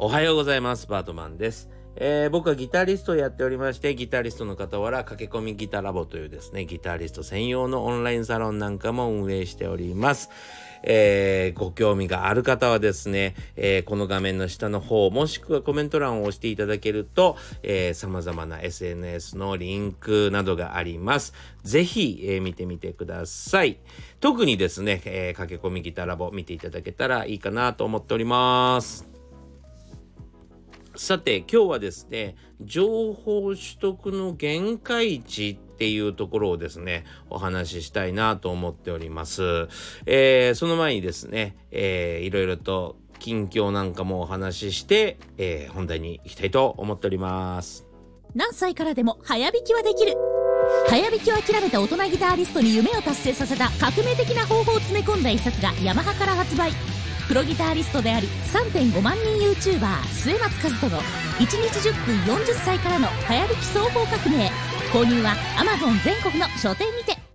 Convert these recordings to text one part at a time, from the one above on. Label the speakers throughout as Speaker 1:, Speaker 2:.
Speaker 1: おはようございます。バートマンです。えー僕はギタリストをやっておりまして、ギタリストの傍ら、駆け込みギタラボというですね、ギタリスト専用のオンラインサロンなんかも運営しております。えーご興味がある方はですね、えーこの画面の下の方、もしくはコメント欄を押していただけると、えー様々な SNS のリンクなどがあります。ぜひ、え見てみてください。特にですね、え駆け込みギタラボ見ていただけたらいいかなと思っております。さて今日はですね情報取得の限界値っていうところをですねお話ししたいなと思っております、えーその前にですね、えーいろいろと近況なんかもお話しして、えー本題に行きたいと思っております。
Speaker 2: 何歳からでも早弾きはできる。早弾きを諦めた大人ギタリストに夢を達成させた革命的な方法を詰め込んだ一冊がヤマハから発売。プロギタリストであり3.5万人 YouTuber 末松和人の1日10分40歳からの早弾き総合革命購入は Amazon 全国の書店にて。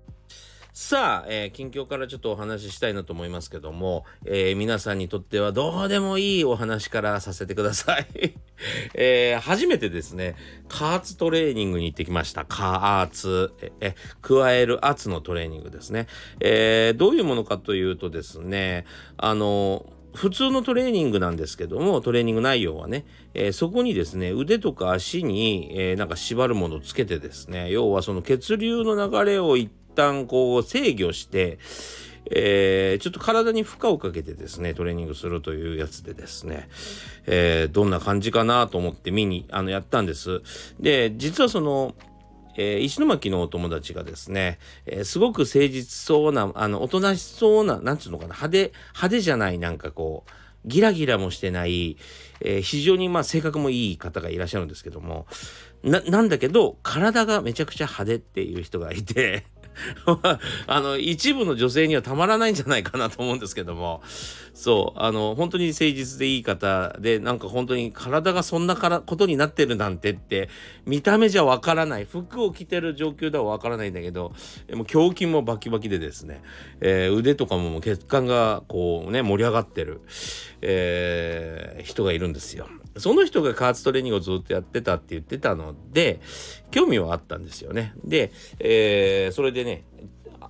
Speaker 1: さあ、えー近況からちょっとお話ししたいなと思いますけども、えー皆さんにとってはどうでもいいお話からさせてください。えー初めてですね、加圧トレーニングに行ってきました。加圧、え、え加える圧のトレーニングですね。えどういうものかというとですね、あの、普通のトレーニングなんですけどもトレーニング内容はね、えーそこにですね腕とか足に、えーなんか縛るものをつけてですね要はその血流の流れを一旦こう制御して、えーちょっと体に負荷をかけてですねトレーニングするというやつでですね、えーどんな感じかなと思って見にあのやったんです。で実はそのえー石巻のお友達がですね、えーすごく誠実そうな、あの、おとなしそうな、なんつうのかな、派手、派手じゃない、なんかこう、ギラギラもしてない、えー非常にまあ性格もいい方がいらっしゃるんですけども、な、なんだけど、体がめちゃくちゃ派手っていう人がいて、あの、一部の女性にはたまらないんじゃないかなと思うんですけども、そう、あの、本当に誠実でいい方で、なんか本当に体がそんなからことになってるなんてって、見た目じゃわからない、服を着てる状況ではわからないんだけど、でも胸筋もバキバキでですね、えー腕とかも血管がこうね、盛り上がってる、えー人がいるんですよ。その人が加圧トレーニングをずっとやってたって言ってたので、興味はあったんですよね。で、えーそれでね、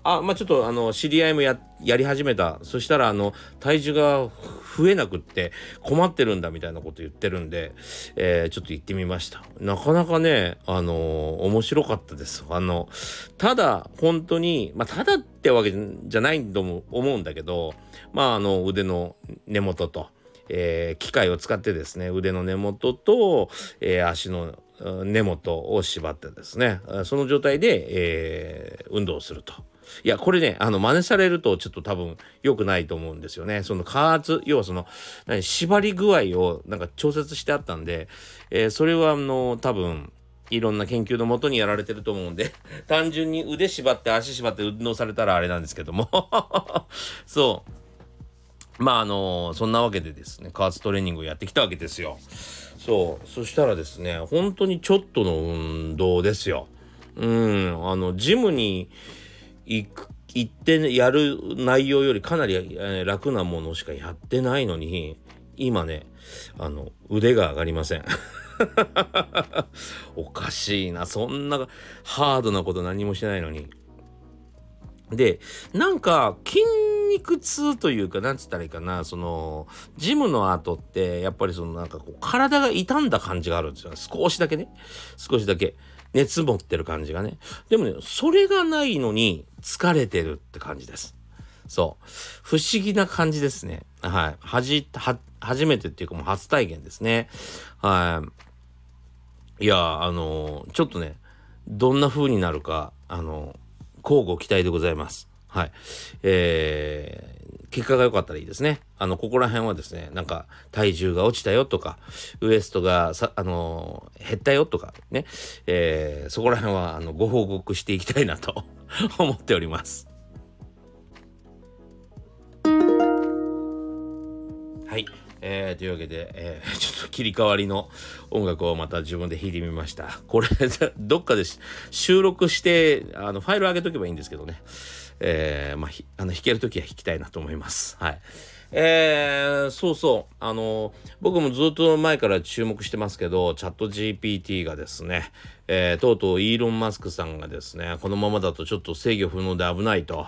Speaker 1: あ、まあ、ちょっとあの、知り合いもや、やり始めた。そしたらあの、体重が増えなくって困ってるんだみたいなこと言ってるんで、えーちょっと行ってみました。なかなかね、あのー面白かったです。あの、ただ、本当に、まあ、ただってわけじゃないと思うんだけど、まあ、あの、腕の根元と、えー機械を使ってですね腕の根元と、えー足の根元を縛ってですねその状態で、えー運動すると。いやこれねあの真似されるとちょっと多分良くないと思うんですよね。その加圧要はその何縛り具合をなんか調節してあったんで、えーそれはあの多分いろんな研究のもとにやられてると思うんで単純に腕縛って足縛って運動されたらあれなんですけども そうまああのそんなわけでですね加圧トレーニングをやってきたわけですよ。そうそしたらですね本当にちょっとの運動ですよ。うんあのジムに行く行ってやる内容よりかなり、え楽なものしかやってないのに今ねあの腕が上がりません。おかしいなそんなハードなこと何もしてないのに。でなんか筋肉痛というかなんつったらいいかなそのジムの後ってやっぱりそのなんかこう体が傷んだ感じがあるんですよ少しだけね。少しだけ。熱持ってる感じがね。でもねそれがないのに疲れてるって感じです。そう。不思議な感じですね。はい。はじは初めてっていうかもう初体験ですね。はい。いやあのちょっとねどんな風になるかあの交互期待でございます。はい。えー、結果が良かったらいいですね。あの、ここら辺はですね、なんか、体重が落ちたよとか、ウエストがさ、あのー減ったよとか、ね、えー、そこら辺は、あの、ご報告していきたいなと 思っております。はい。えーというわけで、えー ちょっと切り替わりの音楽をまた自分で弾いてみました。これ、どっかで収録して、あの、ファイル上げとけばいいんですけどね。えーまあ、あの弾けるときは弾きたいなと思います。はい。えー、そうそうあの僕もずっと前から注目してますけどチャット GPT がですね、えー、とうとうイーロン・マスクさんがですねこのままだとちょっと制御不能で危ないと、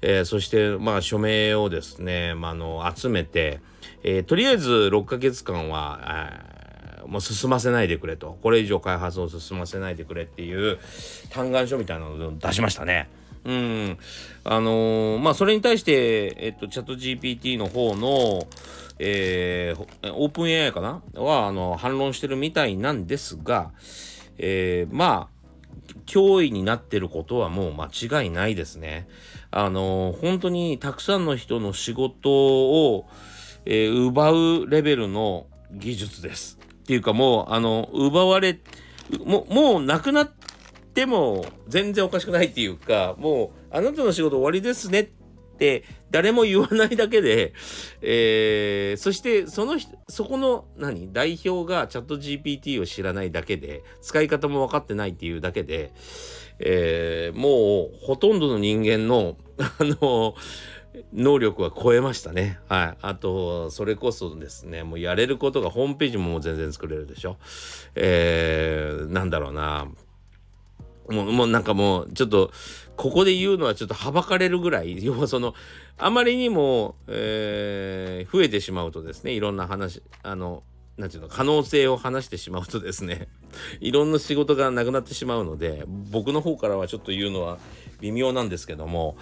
Speaker 1: えー、そしてまあ署名をですね、まあ、の集めて、えー、とりあえず6ヶ月間は、もう進ませないでくれとこれ以上開発を進ませないでくれっていう嘆願書みたいなのを出しましたね。うん。あのー、まあ、それに対して、えっと、チャット GPT の方の、えー、オープン AI かな？は、あの、反論してるみたいなんですが、えー、まあ、脅威になってることはもう間違いないですね。あのー、本当にたくさんの人の仕事を、えー、奪うレベルの技術です。っていうかもう、あの、奪われ、ももうなくなっても全然おかしくないっていうかもうあなたの仕事終わりですねって誰も言わないだけで、えー、そしてそのそこの何代表がチャット GPT を知らないだけで使い方も分かってないっていうだけで、えー、もうほとんどの人間の あの能力は超えましたね。はい。あと、それこそですね、もうやれることがホームページも全然作れるでしょ。えー、なんだろうな。もう、もうなんかもう、ちょっと、ここで言うのはちょっとはばかれるぐらい、要はその、あまりにも、えー、増えてしまうとですね、いろんな話、あの、なんていうの、可能性を話してしまうとですね、いろんな仕事がなくなってしまうので、僕の方からはちょっと言うのは微妙なんですけども、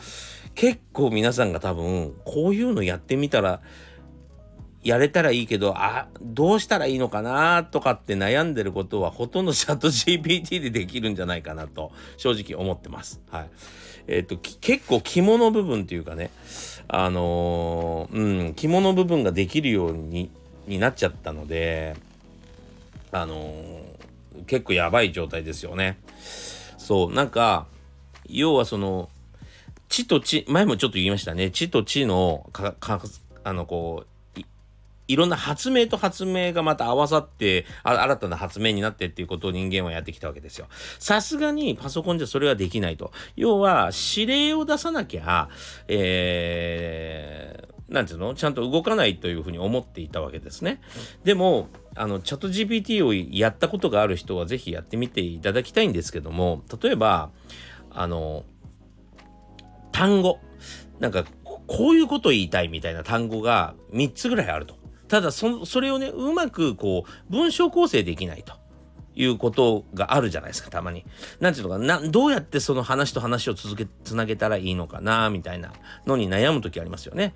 Speaker 1: 結構皆さんが多分、こういうのやってみたら、やれたらいいけど、あ、どうしたらいいのかなとかって悩んでることはほとんど チャット GPT でできるんじゃないかなと正直思ってます。はい。え、ー、と、結構肝の部分っていうかね、あのー、うん、肝の部分ができるようにになっちゃったので、あのー、結構やばい状態ですよね。そう、なんか、要はその、地と地、前もちょっと言いましたね。地と地のか、か、あの、こう、いろんな発明と発明がまた合わさって新たな発明になってっていうことを人間はやってきたわけですよ。さすがにパソコンじゃそれはできないと。要は指令を出さなきゃ、えー、なんていうの？ちゃんと動かないというふうに思っていたわけですね。でも、あの、チャット GPT をやったことがある人はぜひやってみていただきたいんですけども、例えば、あの、単語。なんか、こういうこと言いたいみたいな単語が3つぐらいあると。ただそ、それをね、うまくこう、文章構成できないと。いうことがあるじゃないですか、たまに。なんていうのかな、どうやってその話と話を続け、つなげたらいいのかな、みたいなのに悩む時ありますよね。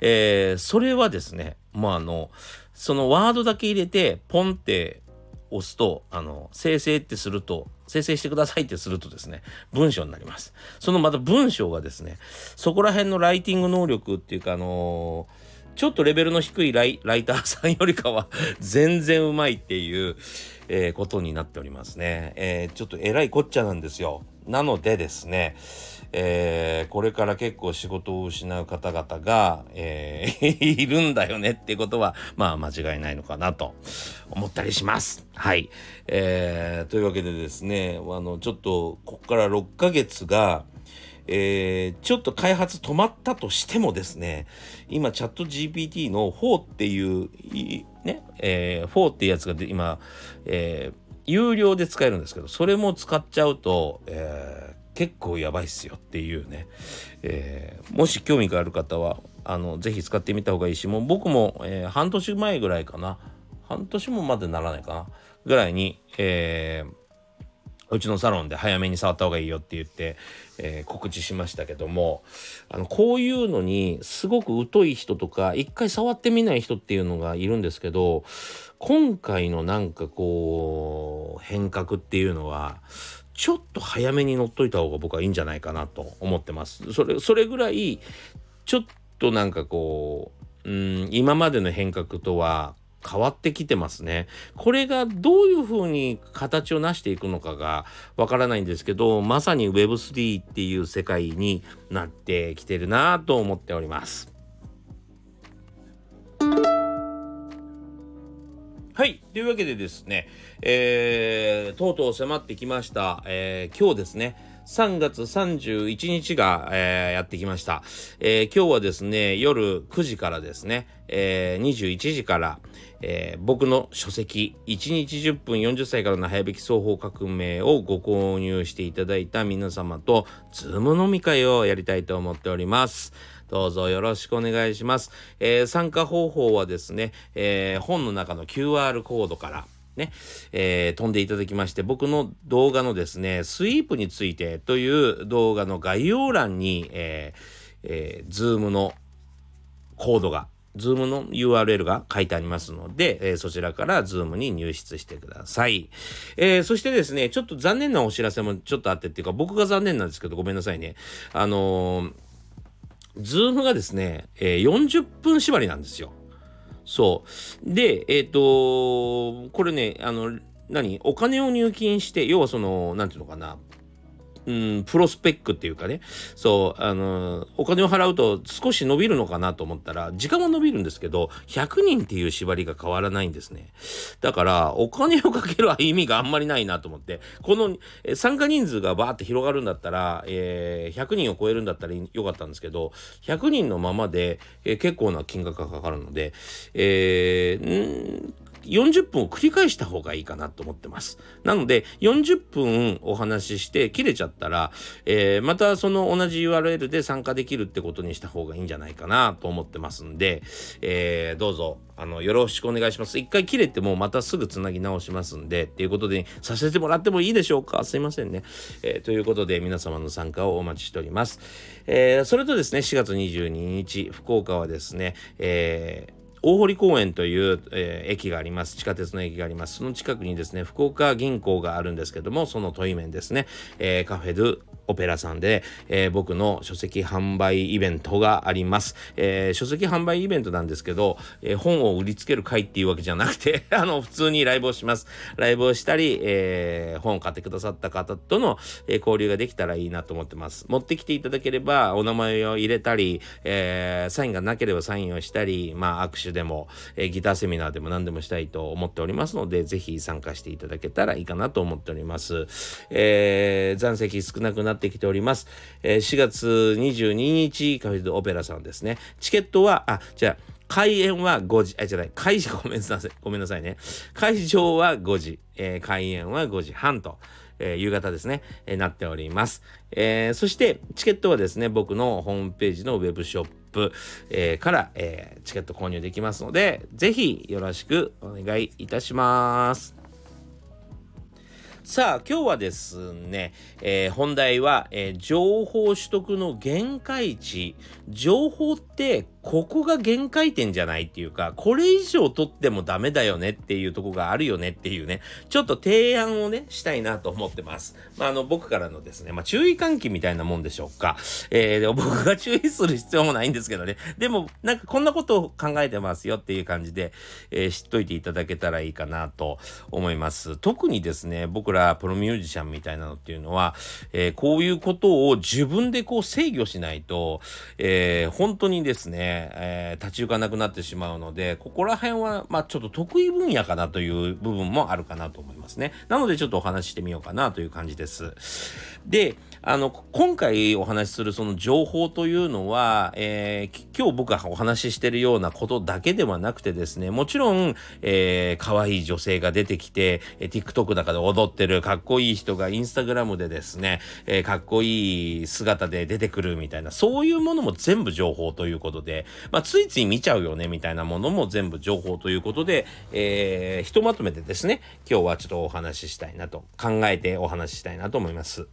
Speaker 1: えー、それはですね、まあ、あの、そのワードだけ入れて、ポンって押すと、あの、生成ってすると、生成してくださいってするとですね、文章になります。そのまた文章がですね、そこら辺のライティング能力っていうか、あのーちょっとレベルの低いライライターさんよりかは 全然うまいっていう、えー、ことになっておりますね。えー、ちょっとえらいこっちゃなんですよ。なのでですね、えー、これから結構仕事を失う方々が、えー、いるんだよねってことは、まあ間違いないのかなと思ったりします。はい。えー、というわけでですね、あの、ちょっと、ここから6ヶ月が、えー、ちょっと開発止まったとしてもですね、今、チャット GPT の4っていう、ね、えー、4っていうやつが今、えー、有料で使えるんですけど、それも使っちゃうと、えー、結構やばいっすよっていうね、えー、もし興味がある方は、あの、ぜひ使ってみた方がいいし、もう僕も、えー、半年前ぐらいかな、半年もまでならないかな、ぐらいに、えー、うちのサロンで早めに触った方がいいよって言って、えー、告知しましたけどもあのこういうのにすごく疎い人とか一回触ってみない人っていうのがいるんですけど今回のなんかこう変革っていうのはちょっと早めに乗っといた方が僕はいいんじゃないかなと思ってます。それそれぐらいちょっとなんかこううん今までの変革とは変わってきてますね。これがどういうふうに形を成していくのかがわからないんですけど、まさに Web3 っていう世界になってきてるなと思っております。はい。というわけでですね、えー、とうとう迫ってきました、えー、今日ですね、3月31日が、えー、やってきました、えー、今日はですね夜9時からですね、えー、21時から、えー、僕の書籍1日10分40歳からの早引き双方革命をご購入していただいた皆様とズーム飲み会をやりたいと思っております。どうぞよろしくお願いします、えー、参加方法はですね、えー、本の中の QR コードからね、えー、飛んでいただきまして、僕の動画のですね、スイープについてという動画の概要欄に、えー、えー、ズームのコードが、ズームの URL が書いてありますので、えー、そちらからズームに入室してください。えー、そしてですね、ちょっと残念なお知らせもちょっとあってっていうか、僕が残念なんですけど、ごめんなさいね。あのー、ズームがですね、えー、40分縛りなんですよ。そう。で、えっ、とこれね、あの、何？お金を入金して、要はその、なんていうのかな？うん、プロスペックっていうかね、そう、あの、お金を払うと少し伸びるのかなと思ったら、時間は伸びるんですけど、100人っていう縛りが変わらないんですね。だから、お金をかける意味があんまりないなと思って、この参加人数がバーって広がるんだったら、えー、100人を超えるんだったらよかったんですけど、100人のままで、えー、結構な金額がかかるので、えー、40分を繰り返した方がいいかなと思ってます。なので、40分お話しして切れちゃったら、えー、またその同じ URL で参加できるってことにした方がいいんじゃないかなと思ってますんで、えー、どうぞ、あの、よろしくお願いします。一回切れてもまたすぐつなぎ直しますんで、っていうことで、させてもらってもいいでしょうか？すいませんね。えー、ということで、皆様の参加をお待ちしております。え、それとですね、4月22日、福岡はですね、えー、大堀公園という、えー、駅があります。地下鉄の駅があります。その近くにですね、福岡銀行があるんですけども、その問い面ですね、えー、カフェドゥオペラさんで、えー、僕の書籍販売イベントがあります。えー、書籍販売イベントなんですけど、えー、本を売りつける会っていうわけじゃなくて あの、普通にライブをします。ライブをしたり、えー、本を買ってくださった方との、え、交流ができたらいいなと思ってます。持ってきていただければ、お名前を入れたり、え、サインがなければサインをしたり、まあ、握手ででも、えー、ギターセミナーでも何でもしたいと思っておりますので、ぜひ参加していただけたらいいかなと思っております。えー、残席少なくなってきております。えー、4月22日、カフェドオペラさんですね。チケットは、あ、じゃあ、開演は5時、あ、じゃない、会場、ごめんなさい、ごめんなさいね。会場は5時、えー、開演は5時半と。えー、夕方ですね、えー、なっております。えー、そして、チケットはですね、僕のホームページのウェブショップ、えー、から、えー、チケット購入できますので、ぜひよろしくお願いいたします。さあ今日はですね、えー、本題は、えー、情報取得の限界値情報ってここが限界点じゃないっていうか、これ以上取ってもダメだよねっていうとこがあるよねっていうね、ちょっと提案をね、したいなと思ってます。まあ、あの、僕からのですね、まあ、注意喚起みたいなもんでしょうか。えー、僕が注意する必要もないんですけどね。でも、なんかこんなことを考えてますよっていう感じで、えー、知っといていただけたらいいかなと思います。特にですね、僕らプロミュージシャンみたいなのっていうのは、えー、こういうことを自分でこう制御しないと、えー、本当にですね、えーえー、立ち行かなくなってしまうので、ここら辺は、まあ、ちょっと得意分野かなという部分もあるかなと思いますね。なので、ちょっとお話ししてみようかなという感じです。で、あの、今回お話しするその情報というのは、えー、今日僕がお話ししてるようなことだけではなくてですね、もちろん、えー、可愛い女性が出てきて、えー、TikTok の中で踊ってるかっこいい人がインスタグラムでですね、えー、かっこいい姿で出てくるみたいな、そういうものも全部情報ということで、まあ、ついつい見ちゃうよねみたいなものも全部情報ということで、えー、ひとまとめてですね、今日はちょっとお話ししたいなと、考えてお話ししたいなと思います。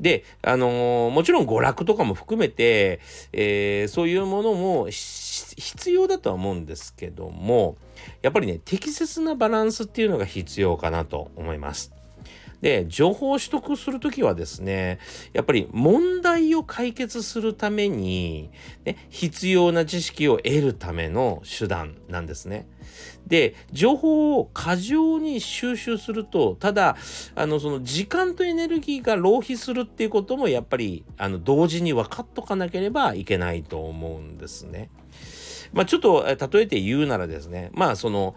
Speaker 1: で、あのー、もちろん娯楽とかも含めて、えー、そういうものも必要だとは思うんですけども、やっぱりね、適切なバランスっていうのが必要かなと思います。で、情報を取得するときはですね、やっぱり問題を解決するために、ね、必要な知識を得るための手段なんですね。で、情報を過剰に収集すると、ただ、あの、その時間とエネルギーが浪費するっていうことも、やっぱり、あの、同時に分かっとかなければいけないと思うんですね。まあ、ちょっと例えて言うならですね、まあ、その、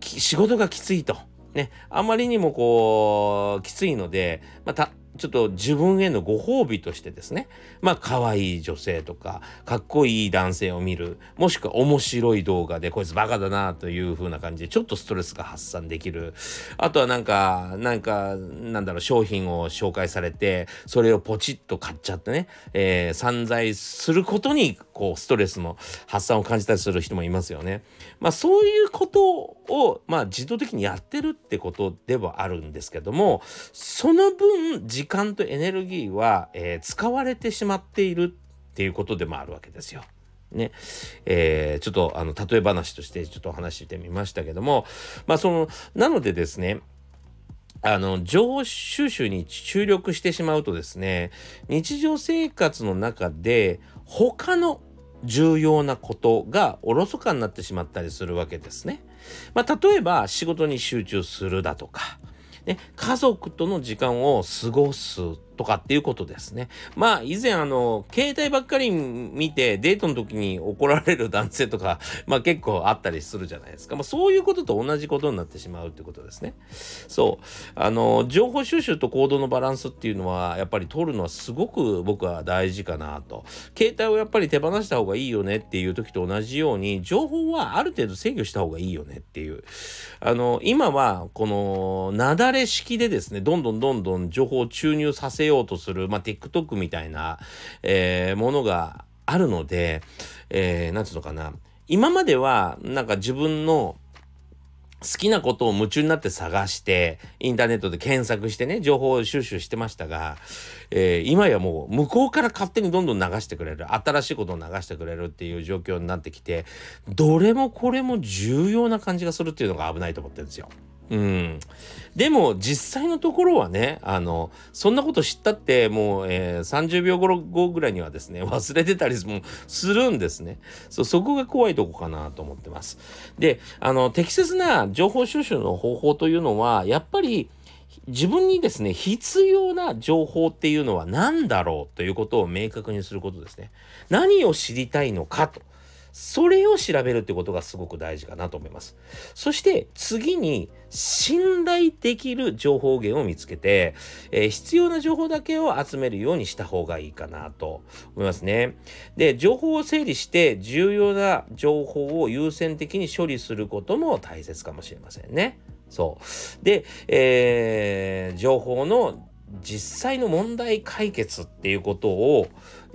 Speaker 1: 仕事がきついと。ね、あまりにもこう、きついので、まあ、ちょっと自分へのご褒美としてですねまあ可愛い女性とかかっこいい男性を見るもしくは面白い動画でこいつバカだなという風な感じでちょっとストレスが発散できるあとはなんかなんかなんだろう商品を紹介されてそれをポチッと買っちゃってね、えー、散財することにこうストレスの発散を感じたりする人もいますよね。まあそういうことをまあ自動的にやってるってことではあるんですけどもその分時間とエネルギーは、えー、使われてしまっているっていうことでもあるわけですよ。ね、えー、ちょっとあの例え話としてちょっと話してみましたけどもまあそのなのでですねあの情報収集に注力してしまうとですね日常生活の中で他の重要なことがおろそかになってしまったりするわけですね。まあ、例えば仕事に集中するだとか、ね、家族との時間を過ごすとかっていうことですね。まあ以前あの携帯ばっかり見てデートの時に怒られる男性とか まあ結構あったりするじゃないですか。まあそういうことと同じことになってしまうってことですね。そうあの情報収集と行動のバランスっていうのはやっぱり取るのはすごく僕は大事かなと。携帯をやっぱり手放した方がいいよねっていう時と同じように情報はある程度制御した方がいいよねっていう。あの今はこの雪崩式でですねどんどんどんどん情報を注入させせようとする、まあ、TikTok みたいな、えー、ものがあるので、えー、なんつうのかな。今までは、なんか自分の好きなことを夢中になって探して、インターネットで検索してね、情報を収集してましたが、えー、今やもう向こうから勝手にどんどん流してくれる、新しいことを流してくれるっていう状況になってきて、どれもこれも重要な感じがするっていうのが危ないと思ってるんですよ。うん。でも実際のところはね、あの、そんなこと知ったってもう、えー、30秒後ぐらいにはですね、忘れてたりもするんですね。そ、そこが怖いとこかなと思ってます。で、あの、適切な情報収集の方法というのは、やっぱり自分にですね、必要な情報っていうのは何だろうということを明確にすることですね。何を知りたいのかと。それを調べるってことがすごく大事かなと思います。そして次に信頼できる情報源を見つけて、えー、必要な情報だけを集めるようにした方がいいかなと思いますね。で、情報を整理して重要な情報を優先的に処理することも大切かもしれませんね。そう。で、えー、情報の実際の問題解決っていうことを、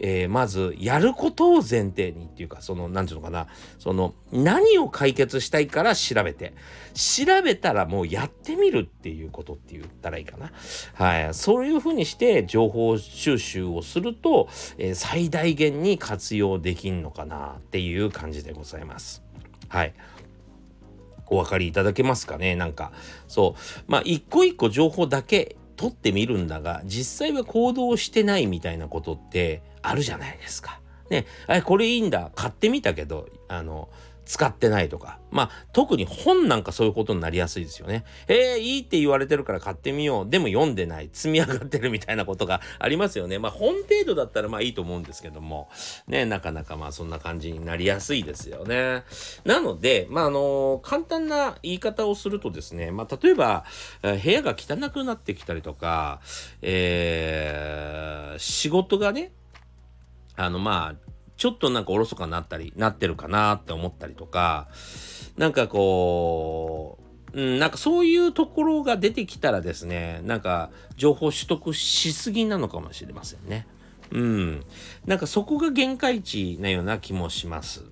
Speaker 1: えー、まずやることを前提にっていうかその何て言うのかな。その何を解決したいから調べて。調べたらもうやってみるっていうことって言ったらいいかな。はい。そういうふうにして情報収集をすると、えー、最大限に活用できんのかなっていう感じでございます。はい。お分かりいただけますかね？なんかそう。まあ一個一個情報だけ取ってみるんだが実際は行動してないみたいなことってあるじゃないですか。ね、あれこれいいんだ買ってみたけどあの使ってないとか。まあ、特に本なんかそういうことになりやすいですよね。えー、いいって言われてるから買ってみよう。でも読んでない。積み上がってるみたいなことがありますよね。まあ、本程度だったらまあいいと思うんですけども、ね、なかなかまあそんな感じになりやすいですよね。なので、まあ、あの簡単な言い方をするとですね、まあ、例えば、部屋が汚くなってきたりとか、えー、仕事がね、あのまあちょっとなんかおろそかになったり、なってるかなって思ったりとか、なんかこう、うん、なんかそういうところが出てきたらですね、なんか情報取得しすぎなのかもしれませんね。うん。なんかそこが限界値なような気もします。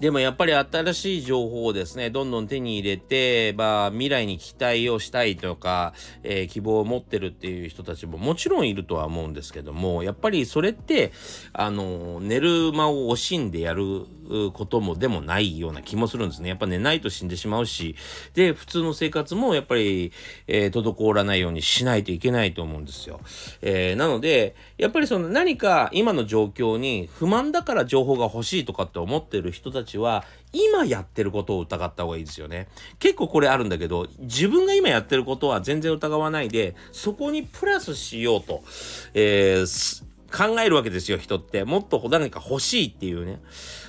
Speaker 1: でもやっぱり新しい情報をですね、どんどん手に入れて、まあ未来に期待をしたいとか、えー、希望を持ってるっていう人たちももちろんいるとは思うんですけども、やっぱりそれって、あの、寝る間を惜しんでやることもでもないような気もするんですね。やっぱ寝ないと死んでしまうし、で、普通の生活もやっぱり、えー、滞らないようにしないといけないと思うんですよ。えー、なので、やっぱりその何か今の状況に不満だから情報が欲しいとかって思ってる人たちは、今やってることを疑った方がいいですよね。結構これあるんだけど、自分が今やってることは全然疑わないで、そこにプラスしようと、えー考えるわけですよ、人って。もっと何か欲しいっていうね。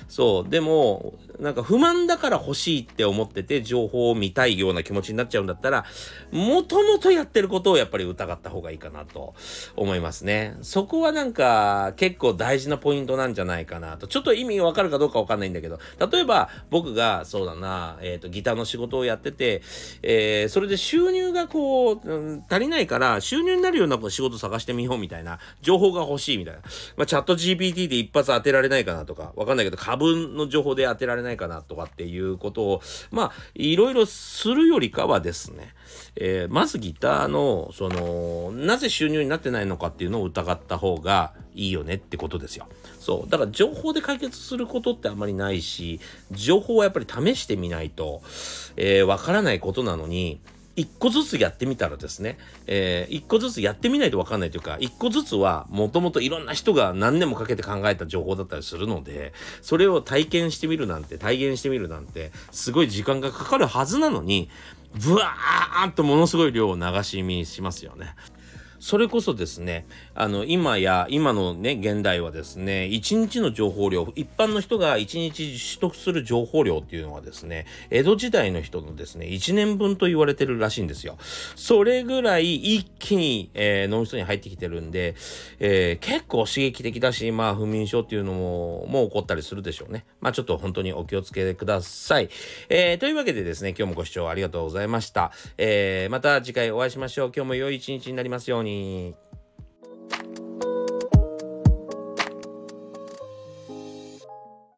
Speaker 1: そう。でも、なんか不満だから欲しいって思ってて、情報を見たいような気持ちになっちゃうんだったら、もともとやってることをやっぱり疑った方がいいかなと思いますね。そこはなんか結構大事なポイントなんじゃないかなと。ちょっと意味わかるかどうかわかんないんだけど、例えば僕がそうだな、えっ、ー、と、ギターの仕事をやってて、えー、それで収入がこう、足りないから、収入になるような仕事探してみようみたいな、情報が欲しいみたいな。まあ、チャット GPT で一発当てられないかなとか、わかんないけど、株分の情報で当てられないかなとかっていうことを、まあ、いろいろするよりかはですね、えー、まずギターの、その、なぜ収入になってないのかっていうのを疑った方がいいよねってことですよ。そう。だから情報で解決することってあんまりないし、情報はやっぱり試してみないと、えー、わからないことなのに、一個ずつやってみたらですね、えー、一個ずつやってみないとわかんないというか、一個ずつはもともといろんな人が何年もかけて考えた情報だったりするので、それを体験してみるなんて、体現してみるなんて、すごい時間がかかるはずなのに、ブワーンとものすごい量を流し見しますよね。それこそですね、あの、今や、今のね、現代はですね、1日の情報量、一般の人が1日取得する情報量っていうのはですね、江戸時代の人のですね、1年分と言われてるらしいんですよ。それぐらい一気に、えー、脳みそに入ってきてるんで、えー、結構刺激的だし、まあ、不眠症っていうのも、もう起こったりするでしょうね。まあ、ちょっと本当にお気をつけください。えー、というわけでですね、今日もご視聴ありがとうございました。えー、また次回お会いしましょう。今日も良い一日になりますように。に。